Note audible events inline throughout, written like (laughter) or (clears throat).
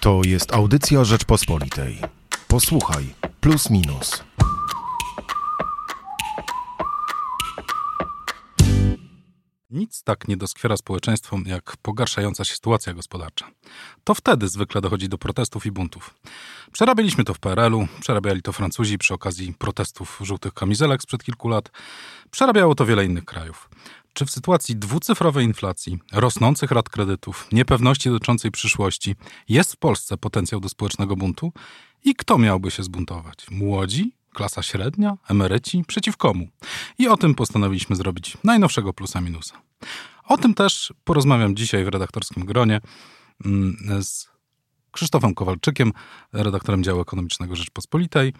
To jest audycja Rzeczpospolitej. Posłuchaj, plus minus. Nic tak nie doskwiera społeczeństwom jak pogarszająca się sytuacja gospodarcza. To wtedy zwykle dochodzi do protestów i buntów. Przerabialiśmy to w PRL-u, przerabiali to Francuzi przy okazji protestów żółtych kamizelek sprzed kilku lat. Przerabiało to wiele innych krajów. Czy w sytuacji dwucyfrowej inflacji, rosnących rat kredytów, niepewności dotyczącej przyszłości jest w Polsce potencjał do społecznego buntu? I kto miałby się zbuntować? Młodzi? Klasa średnia? Emeryci? Przeciw komu? I o tym postanowiliśmy zrobić najnowszego plusa minusa. O tym też porozmawiam dzisiaj w redaktorskim gronie mm, z Krzysztofem Kowalczykiem, redaktorem działu ekonomicznego Rzeczpospolitej.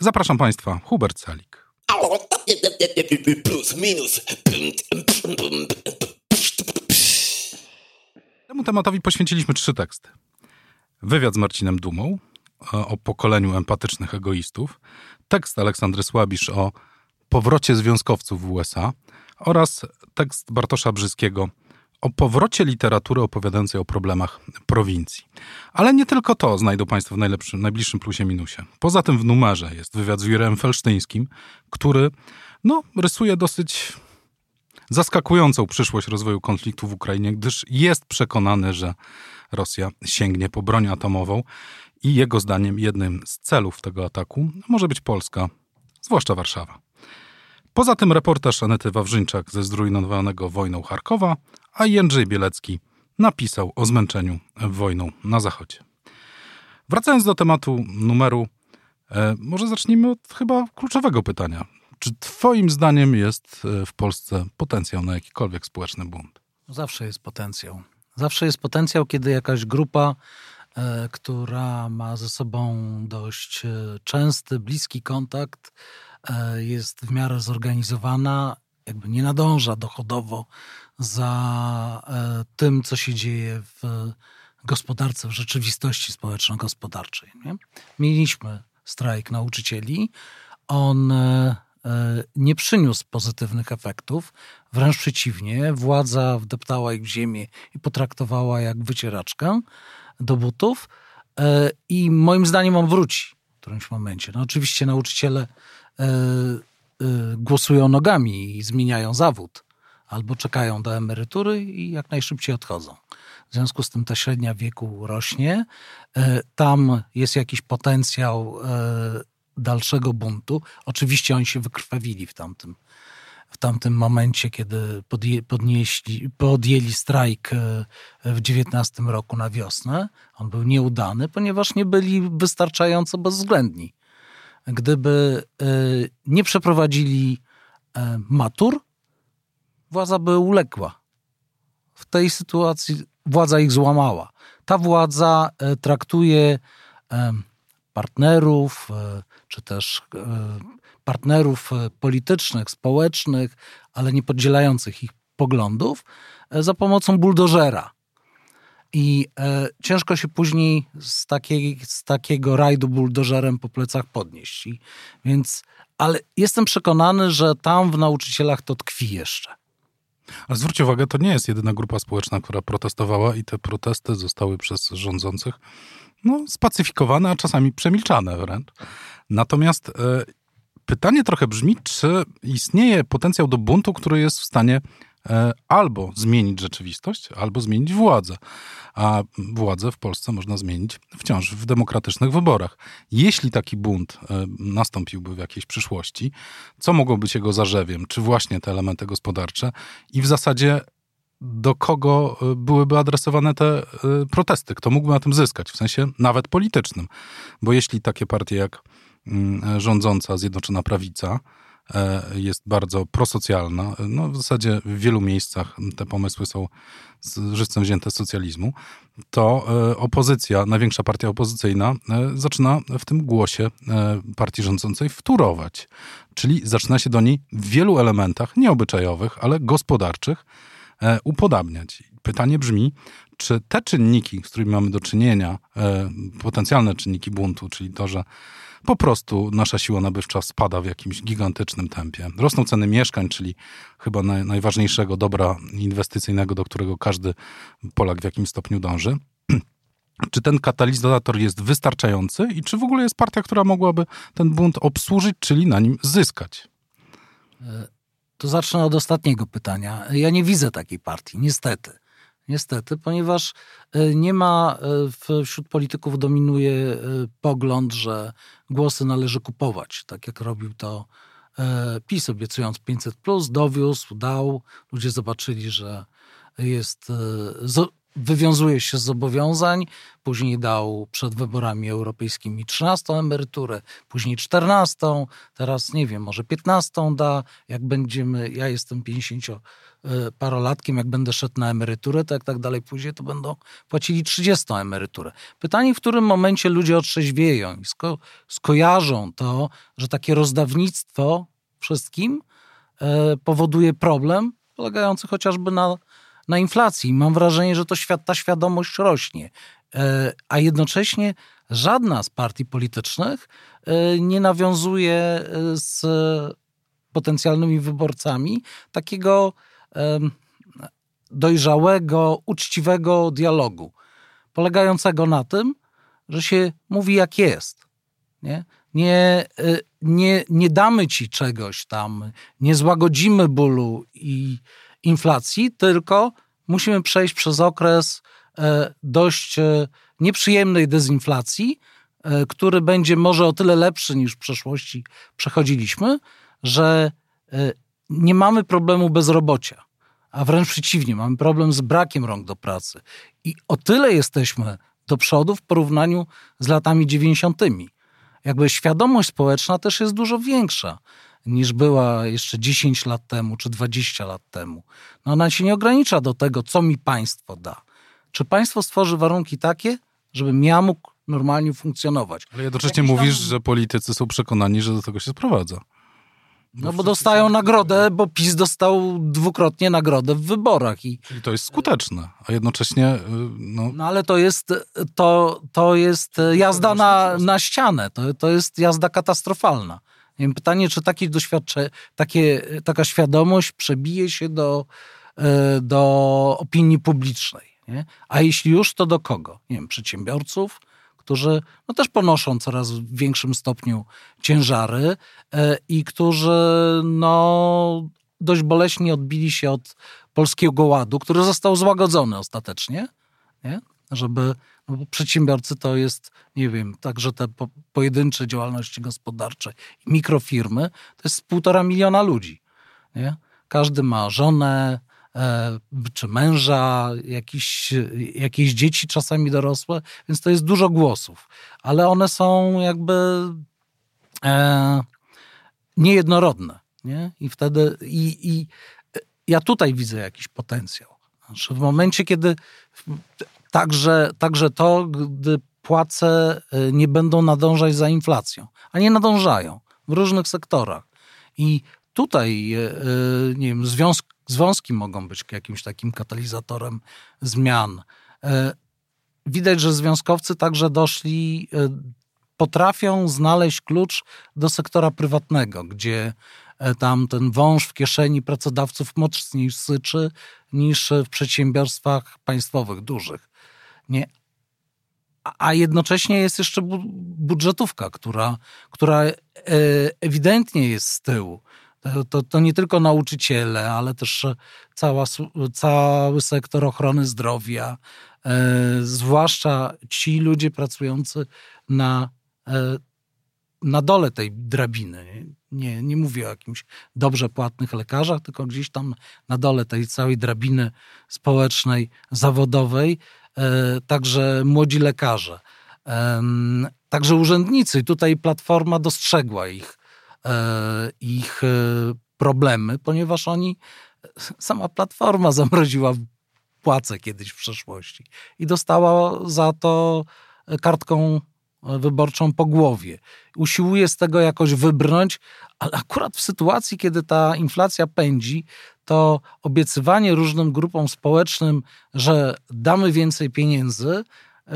Zapraszam Państwa, Hubert Salik. Plus, minus. Temu tematowi poświęciliśmy trzy teksty. Wywiad z Marcinem Dumą o pokoleniu empatycznych egoistów, tekst Aleksandry Słabisz o powrocie związkowców w USA oraz tekst Bartosza Brzyskiego o powrocie literatury opowiadającej o problemach prowincji. Ale nie tylko to znajdą Państwo w najlepszym, najbliższym plusie minusie. Poza tym w numerze jest wywiad z Jurem Felsztyńskim, który no, rysuje dosyć zaskakującą przyszłość rozwoju konfliktu w Ukrainie, gdyż jest przekonany, że Rosja sięgnie po broń atomową i jego zdaniem jednym z celów tego ataku może być Polska, zwłaszcza Warszawa. Poza tym reportaż Anety Wawrzyńczak ze zrujnowanego wojną Charkowa, a Jędrzej Bielecki napisał o zmęczeniu wojną na Zachodzie. Wracając do tematu numeru, e, może zacznijmy od chyba kluczowego pytania. Czy Twoim zdaniem jest e, w Polsce potencjał na jakikolwiek społeczny bunt? Zawsze jest potencjał. Zawsze jest potencjał, kiedy jakaś grupa, e, która ma ze sobą dość częsty, bliski kontakt, jest w miarę zorganizowana, jakby nie nadąża dochodowo za e, tym, co się dzieje w gospodarce, w rzeczywistości społeczno-gospodarczej. Nie? Mieliśmy strajk nauczycieli. On e, E, nie przyniósł pozytywnych efektów. Wręcz przeciwnie, władza wdeptała ich w ziemię i potraktowała jak wycieraczkę do butów. E, I moim zdaniem on wróci którymś momencie. No oczywiście nauczyciele e, głosują nogami i zmieniają zawód, albo czekają do emerytury i jak najszybciej odchodzą. W związku z tym ta średnia wieku rośnie. Tam jest jakiś potencjał dalszego buntu. Oczywiście oni się wykrwawili w tamtym, w tamtym momencie, kiedy podje, podnieśli, podjęli strajk e, w 19 roku na wiosnę. On był nieudany, ponieważ nie byli wystarczająco bezwzględni. Gdyby e, nie przeprowadzili e, matur, władza by uległa. W tej sytuacji władza ich złamała. Ta władza traktuje partnerów, czy też partnerów e, politycznych, społecznych, ale nie podzielających ich poglądów, e, za pomocą buldożera. I e, ciężko się później z, takiej, z takiego rajdu buldożerem po plecach podnieść. I, więc, ale jestem przekonany, że tam w nauczycielach to tkwi jeszcze. Ale zwróćcie uwagę, to nie jest jedyna grupa społeczna, która protestowała i te protesty zostały przez rządzących no, spacyfikowane, a czasami przemilczane wręcz. Natomiast e, pytanie trochę brzmi, czy istnieje potencjał do buntu, który jest w stanie e, albo zmienić rzeczywistość, albo zmienić władzę. A władzę w Polsce można zmienić wciąż w demokratycznych wyborach. Jeśli taki bunt e, nastąpiłby w jakiejś przyszłości, co mogło być jego zarzewiem? Czy właśnie te elementy gospodarcze? I w zasadzie do kogo byłyby adresowane te protesty? Kto mógłby na tym zyskać? W sensie nawet politycznym. Bo jeśli takie partie jak rządząca Zjednoczona Prawica e, jest bardzo prosocjalna. No, w zasadzie w wielu miejscach te pomysły są z żywcem wzięte z socjalizmu. To e, opozycja, największa partia opozycyjna, e, zaczyna w tym głosie partii rządzącej wturować. Czyli zaczyna się do niej w wielu elementach, nieobyczajowych, ale gospodarczych, upodabniać. Pytanie brzmi, czy te czynniki, z którymi mamy do czynienia, potencjalne czynniki buntu, czyli to, że po prostu nasza siła nabywcza spada w jakimś gigantycznym tempie. Rosną ceny mieszkań, czyli chyba naj, najważniejszego dobra inwestycyjnego, do którego każdy Polak w jakimś stopniu dąży. (clears throat) czy ten katalizator jest wystarczający i czy w ogóle jest partia, która mogłaby ten bunt obsłużyć, czyli na nim zyskać? To zacznę od ostatniego pytania. Ja nie widzę takiej partii, niestety. Niestety, ponieważ e, nie ma e, wśród polityków dominuje e, pogląd, że głosy należy kupować, tak jak robił to PiS, obiecując 500, dowiózł, dał. Ludzie zobaczyli, że jest wywiązuje się z zobowiązań, później dał przed wyborami europejskimi 13 emeryturę, później 14, teraz nie wiem, może 15 da, jak będziemy, ja jestem 50-parolatkiem, jak będę szedł na emeryturę, to jak tak dalej pójdzie, to będą płacili 30 emeryturę. Pytanie, w którym momencie ludzie otrzeźwieją i sko skojarzą to, że takie rozdawnictwo wszystkim e, powoduje problem, polegający chociażby na na inflacji. Mam wrażenie, że to świat, ta świadomość rośnie. E, a jednocześnie żadna z partii politycznych e, nie nawiązuje e, z potencjalnymi wyborcami takiego dojrzałego, uczciwego dialogu, polegającego na tym, że się mówi jak jest. Nie? Nie, nie, nie damy ci czegoś tam, nie złagodzimy bólu i inflacji, tylko musimy przejść przez okres e, dość e, nieprzyjemnej dezinflacji, e, który będzie może o tyle lepszy niż w przeszłości przechodziliśmy, że nie mamy problemu bezrobocia, a wręcz przeciwnie, mamy problem z brakiem rąk do pracy. I o tyle jesteśmy do przodu w porównaniu z latami 90. Jakby świadomość społeczna też jest dużo większa niż była jeszcze 10 lat temu czy 20 lat temu. No ona się nie ogranicza do tego, co mi państwo da. Czy państwo stworzy warunki takie, żebym ja mógł normalnie funkcjonować? Ale jednocześnie Jakiś mówisz, tam... że politycy są przekonani, że do tego się sprowadza. No bo dostają nagrodę, bo PiS dostał dwukrotnie nagrodę w wyborach. I... Czyli to jest skuteczne, a jednocześnie... Y, no, no ale to jest, to, to jest jazda na, na ścianę, to, to jest jazda katastrofalna. Pytanie, czy takie doświadczenie, taka świadomość przebije się do, e, do opinii publicznej. Nie? A jeśli już, to do kogo? Nie wiem, przedsiębiorców, którzy no, też ponoszą coraz w większym stopniu ciężary e, i którzy no, dość boleśnie odbili się od polskiego ładu, który został złagodzony ostatecznie, nie? żeby bo przedsiębiorcy to jest, nie wiem, także te po, pojedyncze działalności gospodarcze mikrofirmy, to jest półtora miliona ludzi. Nie? Każdy ma żonę, e, czy męża, jakiś, jakieś dzieci czasami dorosłe, więc to jest dużo głosów. Ale one są jakby e, niejednorodne. Nie? I wtedy i, i ja tutaj widzę jakiś potencjał. Znaczy w momencie, kiedy Także, także to, gdy płace y, nie będą nadążać za inflacją, a nie nadążają w różnych sektorach. I tutaj, y, y, nie wiem, związk, związki mogą być jakimś takim katalizatorem zmian. Widać, że związkowcy także doszli, potrafią znaleźć klucz do sektora prywatnego, gdzie tam ten wąż w kieszeni pracodawców mocniej syczy niż w przedsiębiorstwach państwowych, dużych. Nie? A jednocześnie jest jeszcze budżetówka, która, która e, ewidentnie jest z tyłu. To, to, nie tylko nauczyciele, ale też cała, cały sektor ochrony zdrowia, e, zwłaszcza ci ludzie pracujący na, e, na dole tej drabiny. Nie, nie mówię o jakimś dobrze płatnych lekarzach, tylko gdzieś tam na dole tej całej drabiny społecznej, zawodowej, E, także młodzi lekarze, także urzędnicy. Tutaj Platforma dostrzegła ich, e, ich e, problemy, ponieważ oni, sama Platforma zamroziła płacę kiedyś w przeszłości i dostała za to kartką wyborczą po głowie. Usiłuje z tego jakoś wybrnąć, ale akurat w sytuacji, kiedy ta inflacja pędzi, to obiecywanie różnym grupom społecznym, że damy więcej pieniędzy, e,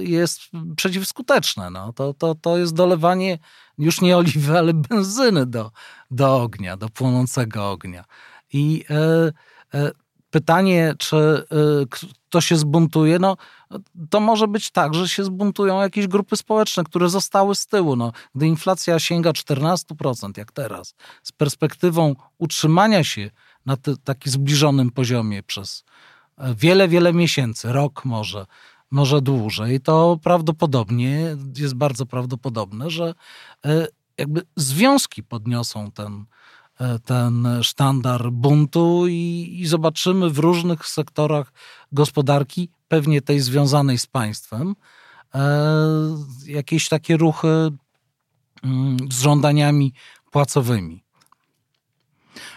jest przeciwskuteczne. No. To, to, to jest dolewanie już nie oliwy, ale benzyny do, do ognia, do płonącego ognia. I e, e, pytanie, czy kto się zbuntuje, no to może być tak, że się zbuntują jakieś grupy społeczne, które zostały z tyłu. No, gdy inflacja sięga 14%, jak teraz, z perspektywą utrzymania się na takim zbliżonym poziomie przez wiele, wiele miesięcy, rok może, może dłużej, to prawdopodobnie jest bardzo prawdopodobne, że e, jakby związki podniosą ten, e, ten sztandar buntu i, i zobaczymy w różnych sektorach gospodarki, pewnie tej związanej z państwem, e, jakieś takie ruchy mm, z żądaniami płacowymi.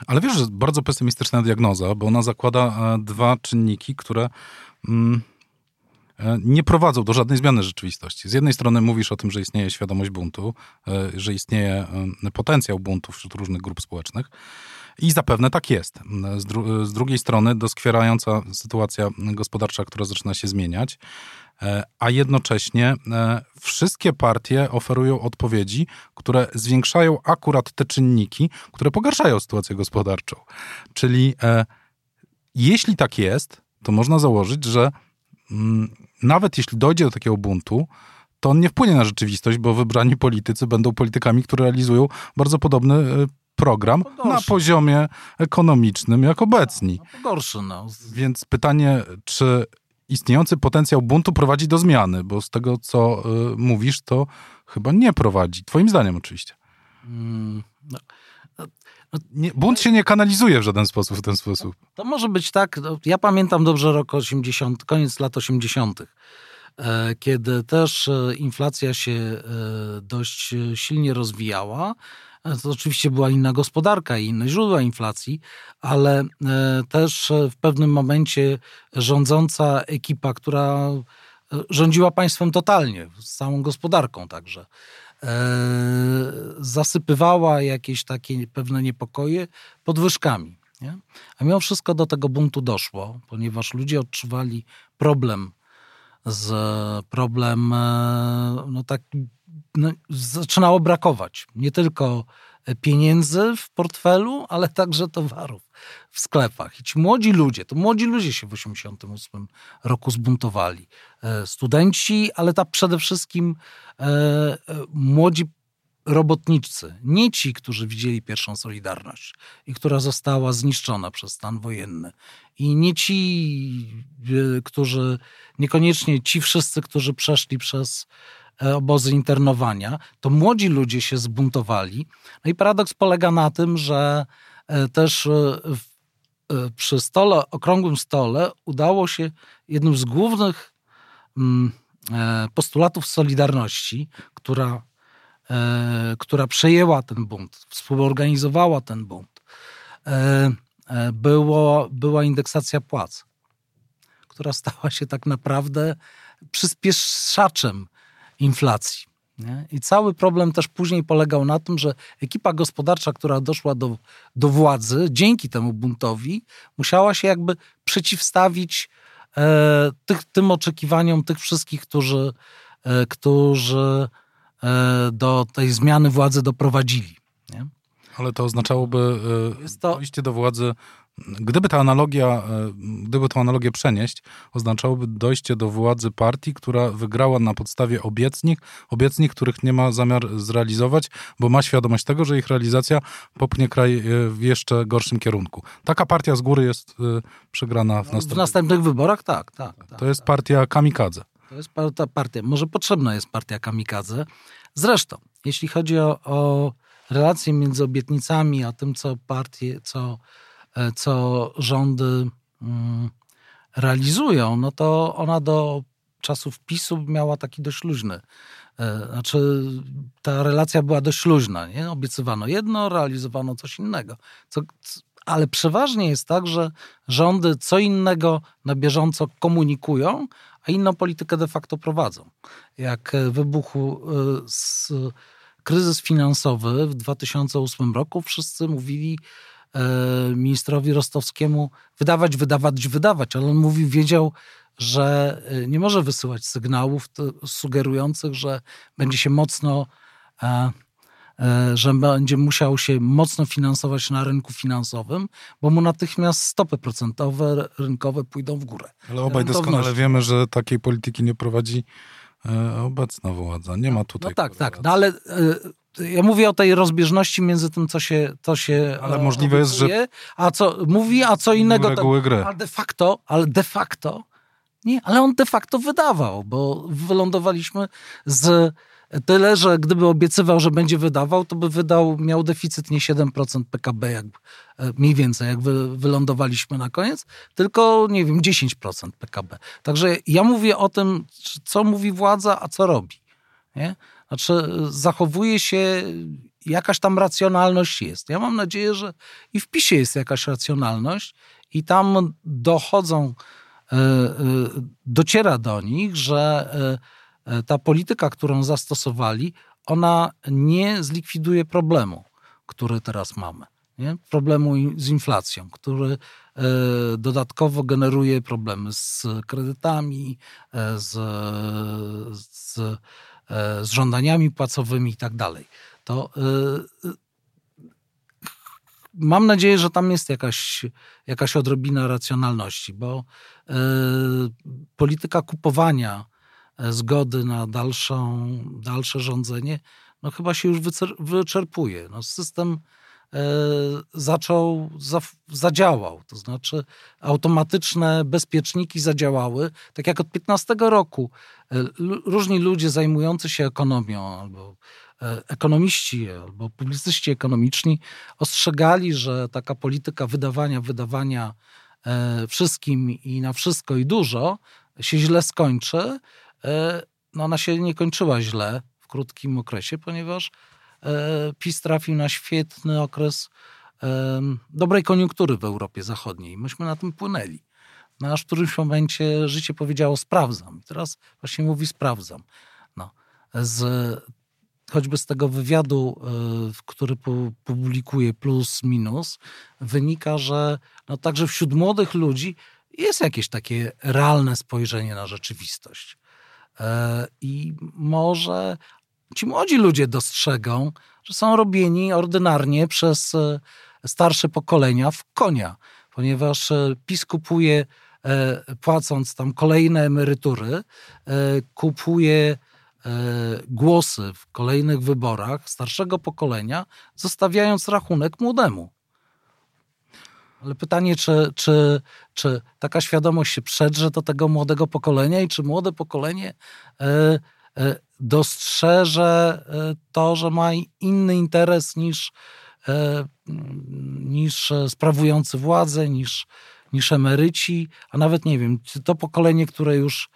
Ale wiesz, że bardzo pesymistyczna diagnoza, bo ona zakłada dwa czynniki, które mm, E, nie prowadzą do żadnej zmiany rzeczywistości. Z jednej strony mówisz o tym, że istnieje świadomość buntu, e, że istnieje e, potencjał buntu wśród różnych grup społecznych. I zapewne tak jest. Z, dru z, drugiej strony doskwierająca sytuacja gospodarcza, która zaczyna się zmieniać, a jednocześnie wszystkie partie oferują odpowiedzi, które zwiększają akurat te czynniki, które pogarszają sytuację gospodarczą. Czyli jeśli tak jest, to można założyć, że nawet jeśli dojdzie do takiego buntu, to on nie wpłynie na rzeczywistość, bo wybrani politycy będą politykami, które realizują bardzo podobny e, program na poziomie ekonomicznym jak obecni. No, gorszy, no. Więc pytanie, czy istniejący potencjał buntu prowadzi do zmiany, bo z tego, co y, mówisz, to chyba nie prowadzi. Twoim zdaniem oczywiście. Mm, no. Nie, bunt się nie kanalizuje w żaden sposób w ten sposób. To może być tak. No, ja pamiętam dobrze rok 80, koniec lat 80., e, kiedy też e, inflacja się e, dość silnie rozwijała. To oczywiście była inna gospodarka i inne źródła inflacji, ale też w pewnym momencie rządząca ekipa, która rządziła państwem totalnie, z całą gospodarką także, zasypywała jakieś takie pewne niepokoje podwyżkami. Nie? A mimo wszystko do tego buntu doszło, ponieważ ludzie odczuwali problem z problem, e, no tak, no, zaczynało brakować. Nie tylko pieniędzy w portfelu, ale także towarów w sklepach. I ci młodzi ludzie, to młodzi ludzie się w 1988 roku zbuntowali. E, studenci, ale ta przede wszystkim e, młodzi robotnicy, nie ci, którzy widzieli pierwszą Solidarność i która została zniszczona przez stan wojenny. I nie ci, którzy, niekoniecznie ci wszyscy, którzy przeszli przez E, obozy internowania, to młodzi ludzie się zbuntowali. No i paradoks polega na tym, że e, też e, przy stole, okrągłym stole udało się jednym z głównych mm, postulatów Solidarności, która, która przejęła ten bunt, współorganizowała ten bunt, było, była indeksacja płac, która stała się tak naprawdę przyspieszaczem inflacji. Nie? I cały problem też później polegał na tym, że ekipa gospodarcza, która doszła do, do władzy dzięki temu buntowi, musiała się jakby przeciwstawić e, tych, tym oczekiwaniom tych wszystkich, którzy, e, którzy e, do tej zmiany władzy doprowadzili. Nie? Ale to oznaczałoby e, to... dojście do władzy Gdyby ta analogia, e, gdyby tę analogię przenieść, oznaczałoby dojście do władzy partii, która wygrała na podstawie obietnic, obietnic, których nie ma zamiar zrealizować, bo ma świadomość tego, że ich realizacja popchnie kraj e, w jeszcze gorszym kierunku. Taka partia z góry jest e, przegrana w następnych, w następnych wyborach, tak, tak, tak. To jest partia kamikadze. To jest ta partia, może potrzebna jest partia kamikadze. Zresztą, jeśli chodzi o, o relacje między obietnicami, a tym, co partie, co E, co rządy mm, realizują, no to ona do czasów PiSu miała taki dość luźny. E, znaczy, ta relacja była dość luźna. Nie? Obiecywano jedno, realizowano coś innego. Co, ale przeważnie jest tak, że rządy co innego na bieżąco komunikują, a inną politykę de facto prowadzą. Jak wybuchł e, kryzys finansowy w 2008 roku, wszyscy mówili, E, ministrowi Rostowskiemu wydawać, wydawać, wydawać, ale on mówił, wiedział, że e, nie może wysyłać sygnałów sugerujących, że będzie się mocno e, e, że będzie musiał się mocno finansować na rynku finansowym, bo mu natychmiast stopy procentowe rynkowe pójdą w górę. Ale obaj doskonale wiemy, że takiej polityki nie prowadzi e, obecna władza. Nie ma tutaj. No tak, tak. No ale ja mówię o tej rozbieżności między tym, co się, co się Ale możliwe jest, że a co mówi, a co innego. Reguły gry. Ale de facto, ale de facto nie, ale on de facto wydawał, bo wylądowaliśmy z tyle, że gdyby obiecywał, że będzie wydawał, to by wydał, miał deficyt nie 7% PKB, jak, mniej więcej, jak wy, wylądowaliśmy na koniec, tylko, nie wiem, 10% PKB. Także ja mówię o tym, co mówi władza, a co robi. Nie? Znaczy, zachowuje się, jakaś tam racjonalność jest. Ja mam nadzieję, że i w PiSie jest jakaś racjonalność i tam dochodzą E, e, dociera do nich, że e, ta polityka, którą zastosowali, ona nie zlikwiduje problemu, który teraz mamy. Nie? Problemu z inflacją, który dodatkowo generuje problemy z kredytami, z, z, z żądaniami płacowymi i tak dalej. To mam nadzieję, że tam jest jakaś, jakaś odrobina racjonalności, bo polityka kupowania e, zgody na dalszą, dalsze rządzenie, no chyba się już wyczerpuje. No system y, zaczął, za, zadziałał, to znaczy automatyczne bezpieczniki zadziałały, tak jak od 15 roku y, różni ludzie zajmujący się ekonomią albo E, ekonomiści albo publicyści ekonomiczni ostrzegali, że taka polityka wydawania, wydawania e, wszystkim i na wszystko i dużo się źle skończy. E, no ona się nie kończyła źle w krótkim okresie, ponieważ PiS trafił na świetny okres dobrej koniunktury w Europie Zachodniej. Myśmy na tym płynęli. No aż w którymś momencie życie powiedziało sprawdzam. I teraz właśnie mówi sprawdzam. No. Z choćby z tego wywiadu, który publikuje plus minus, wynika, że no także wśród młodych ludzi jest jakieś takie realne spojrzenie na rzeczywistość. E, I może ci młodzi ludzie dostrzegą, że są robieni ordynarnie przez e, starsze pokolenia w konia, ponieważ e, PiS kupuje, płacąc tam kolejne emerytury, kupuje E, głosy w kolejnych wyborach starszego pokolenia, zostawiając rachunek młodemu. Ale pytanie, czy, czy, czy taka świadomość się przedrze do tego młodego pokolenia i czy młode pokolenie e, e, dostrzeże to, że ma inny interes niż, niż sprawujący władzę, niż, niż emeryci, a nawet nie wiem, to pokolenie, które już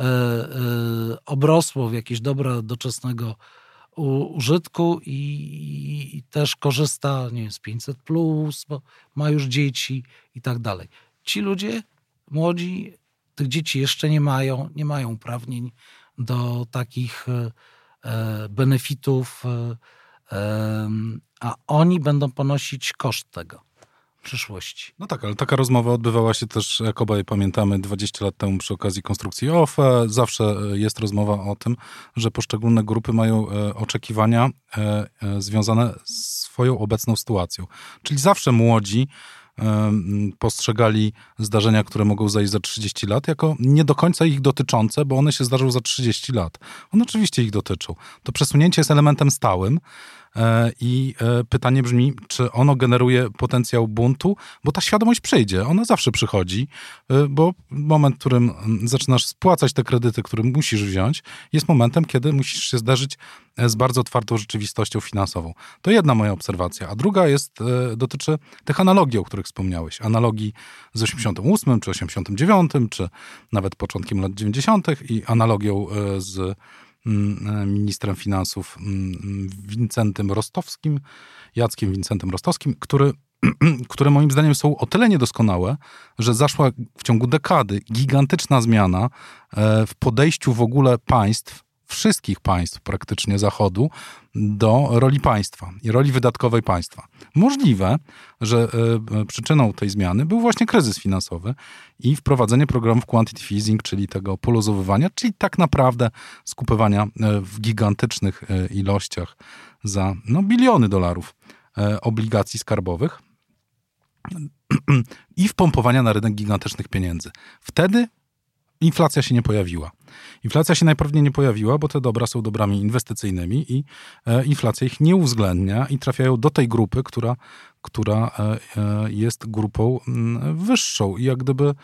E, e, obrosło w jakieś dobra doczesnego użytku i, i, też korzysta nie wiem, z 500, plus, bo ma już dzieci i tak dalej. Ci ludzie młodzi tych dzieci jeszcze nie mają, nie mają uprawnień do takich e, benefitów, a oni będą ponosić koszt tego przyszłości. No tak, ale taka rozmowa odbywała się też, jak obaj pamiętamy, 20 lat temu przy okazji konstrukcji OFE. Zawsze e, jest rozmowa o tym, że poszczególne grupy mają e, oczekiwania e, związane z swoją obecną sytuacją. Czyli zawsze młodzi postrzegali zdarzenia, które mogą zajść za 30 lat, jako nie do końca ich dotyczące, bo one się zdarzą za 30 lat. One oczywiście ich dotyczą. To przesunięcie jest elementem stałym, I e, pytanie brzmi, czy ono generuje potencjał buntu, bo ta świadomość przyjdzie, ona zawsze przychodzi, e, bo moment, w którym zaczynasz spłacać te kredyty, które musisz wziąć, jest momentem, kiedy musisz się zderzyć z bardzo otwartą rzeczywistością finansową. To jedna moja obserwacja. A druga jest, dotyczy tych analogii, o których wspomniałeś. Analogii z 88 czy 89, czy nawet początkiem lat 90. i analogią z e, ministrem finansów mm, Wincentym Rostowskim, Jackiem Wincentem Rostowskim, który, (clears throat) które moim zdaniem są o tyle niedoskonałe, że zaszła w ciągu dekady gigantyczna zmiana e, w podejściu w ogóle państw wszystkich państw praktycznie Zachodu do roli państwa i roli wydatkowej państwa. Możliwe, że e, przyczyną tej zmiany był właśnie kryzys finansowy i wprowadzenie programów quantitative easing, czyli tego poluzowywania, czyli tak naprawdę skupywania e, w gigantycznych e, ilościach za no, biliony dolarów obligacji skarbowych (clears throat) i wpompowania na rynek gigantycznych pieniędzy. Wtedy inflacja się nie pojawiła. Inflacja się najpewniej nie pojawiła, bo te dobra są dobrami inwestycyjnymi i e, inflacja ich nie uwzględnia i trafiają do tej grupy, która, która e, e, jest grupą mm, wyższą. I jak gdyby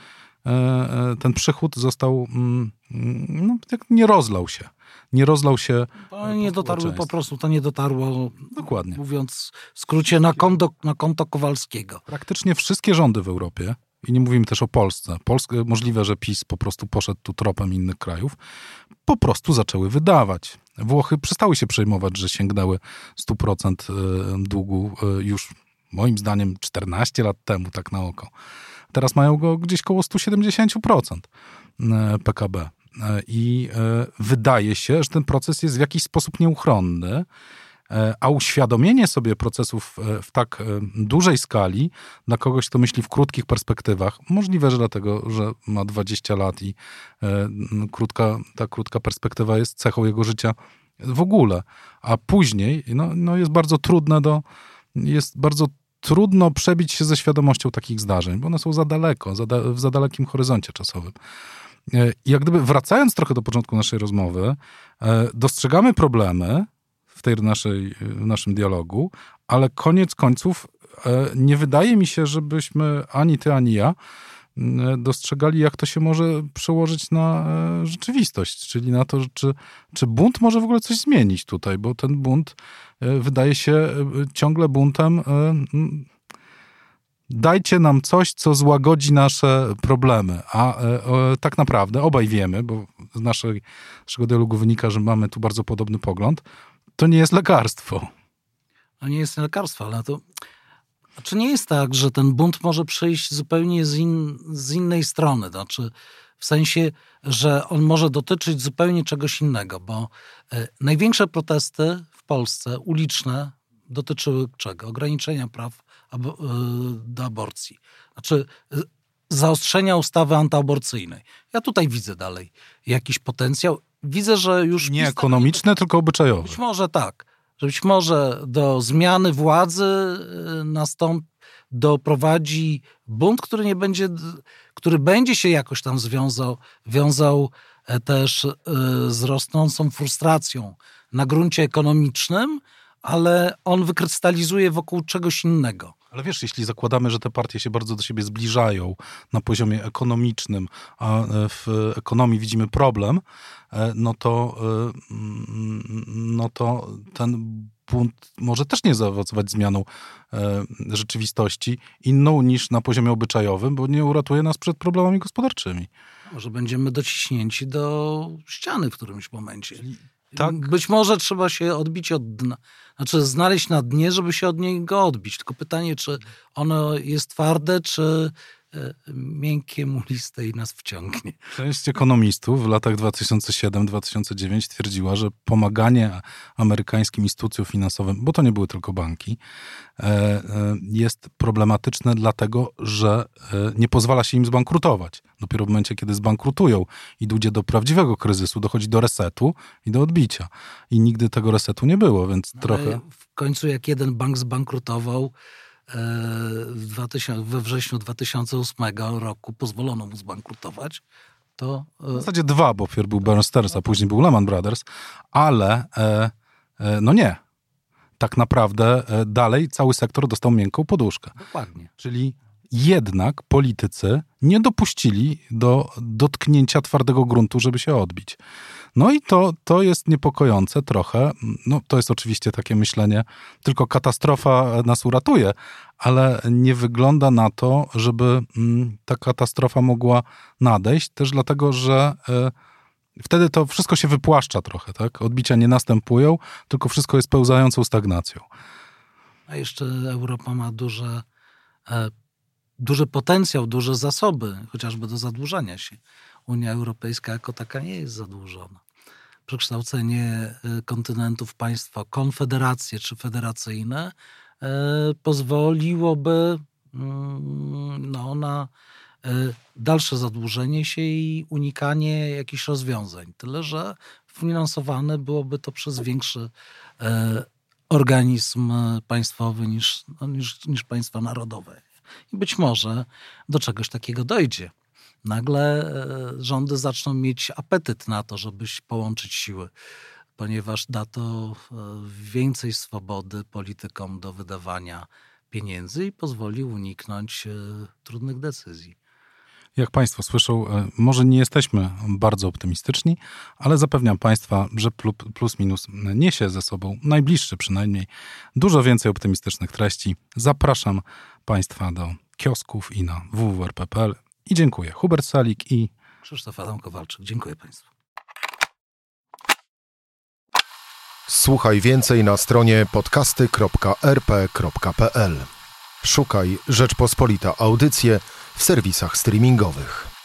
ten przychód został, mm, no, nie rozlał się. Nie rozlał się. To nie dotarło po prostu, to nie dotarło. Dokładnie. Mówiąc w skrócie, na konto, na konto Kowalskiego. Praktycznie wszystkie rządy w Europie i nie mówimy też o Polsce. Polskę, możliwe, że PiS po prostu poszedł tu tropem innych krajów, po prostu zaczęły wydawać. Włochy przestały się przejmować, że sięgnęły 100% e, długu e, już moim zdaniem 14 lat temu, tak na oko. Teraz mają go gdzieś koło 170% e, PKB. I wydaje się, że ten proces jest w jakiś sposób nieuchronny E, a uświadomienie sobie procesów e, w tak e, dużej skali dla kogoś, kto myśli w krótkich perspektywach, możliwe, że dlatego, że ma 20 lat i krótka, ta krótka perspektywa jest cechą jego życia w ogóle, a później no, no jest bardzo trudne do, jest bardzo trudno przebić się ze świadomością takich zdarzeń, bo one są za daleko, za da, w za dalekim horyzoncie czasowym. Jak gdyby wracając trochę do początku naszej rozmowy, dostrzegamy problemy, tej naszej, w naszym dialogu, ale koniec końców e, nie wydaje mi się, żebyśmy ani ty, ani ja dostrzegali, jak to się może przełożyć na e, rzeczywistość, czyli na to, czy, czy bunt może w ogóle coś zmienić tutaj, bo ten bunt e, wydaje się ciągle buntem. Dajcie nam coś, co złagodzi nasze problemy. A tak naprawdę obaj wiemy, bo z naszej, naszego dialogu wynika, że mamy tu bardzo podobny pogląd, to nie jest lekarstwo. To nie jest lekarstwo, ale to. Czy nie jest tak, że ten bunt może przyjść zupełnie z, in, z innej strony? Znaczy, w sensie, że on może dotyczyć zupełnie czegoś innego, bo e, największe protesty w Polsce, uliczne, dotyczyły czego? Ograniczenia praw ab, e, do aborcji. Znaczy, e, zaostrzenia ustawy antyaborcyjnej. Ja tutaj widzę dalej jakiś potencjał widzę, że już... Nie ekonomiczne, tylko obyczajowe. Być może tak. Że być może do zmiany władzy y, nastąpi, doprowadzi bunt, który nie będzie, który będzie się jakoś tam związał, wiązał e, też y, z rosnącą frustracją na gruncie ekonomicznym, ale on wykrystalizuje wokół czegoś innego. Ale wiesz, jeśli zakładamy, że te partie się bardzo do siebie zbliżają na poziomie ekonomicznym, a e, w ekonomii widzimy problem, e, no to, e, no to ten bunt może też nie zaowocować zmianą rzeczywistości inną niż na poziomie obyczajowym, bo nie uratuje nas przed problemami gospodarczymi. Może będziemy dociśnięci do ściany w którymś momencie. Tak. Być może trzeba się odbić od dna. Znaczy znaleźć na dnie, żeby się od niego odbić. Tylko pytanie, czy ono jest twarde, czy miękkie, muliste i nas wciągnie. Część ekonomistów w latach 2007-2009 twierdziła, że pomaganie amerykańskim instytucjom finansowym, bo to nie były tylko banki, e, e, jest problematyczne dlatego, że nie pozwala się im zbankrutować. Dopiero w momencie, kiedy zbankrutują i dojdzie do prawdziwego kryzysu, dochodzi do resetu i do odbicia. I nigdy tego resetu nie było, więc Ale trochę... W końcu jak jeden bank zbankrutował, w 2000, we wrześniu 2008 roku pozwolono mu zbankrutować, to... E, w zasadzie dwa, bo pierw był Bear Stearns, a później był Lehman Brothers, ale e, e, no nie. Tak naprawdę dalej cały sektor dostał miękką poduszkę. Dokładnie. Czyli jednak politycy nie dopuścili do dotknięcia twardego gruntu, żeby się odbić. No i to, to jest niepokojące trochę. No, to jest oczywiście takie myślenie, tylko katastrofa nas uratuje, ale nie wygląda na to, żeby mm, ta katastrofa mogła nadejść, też dlatego, że e, wtedy to wszystko się wypłaszcza trochę, tak? Odbicia nie następują, tylko wszystko jest pełzającą stagnacją. A jeszcze Europa ma duże, e, duży potencjał, duże zasoby, chociażby do zadłużania się. Unia Europejska jako taka nie jest zadłużona. Przekształcenie kontynentu w państwa konfederacje czy federacyjne pozwoliłoby mm, no, na dalsze zadłużenie się i unikanie jakichś rozwiązań. Tyle, że finansowane byłoby to przez większy organizm państwowy niż, no, niż, niż państwa narodowe. I być może do czegoś takiego dojdzie. Nagle e, rządy zaczną mieć apetyt na to, żeby połączyć siły, ponieważ da to e, więcej swobody politykom do wydawania pieniędzy i pozwoli uniknąć e, trudnych decyzji. Jak Państwo słyszą, może nie jesteśmy bardzo optymistyczni, ale zapewniam Państwa, że plus minus niesie ze sobą, najbliższy przynajmniej, dużo więcej optymistycznych treści. Zapraszam Państwa do kiosków i na www.rp.pl i dziękuję. Hubert Salik i Krzysztof Adam Kowalczyk. Dziękuję Państwu. Słuchaj więcej na stronie podcasty.rp.pl. Szukaj Rzeczpospolita Audycje w serwisach streamingowych.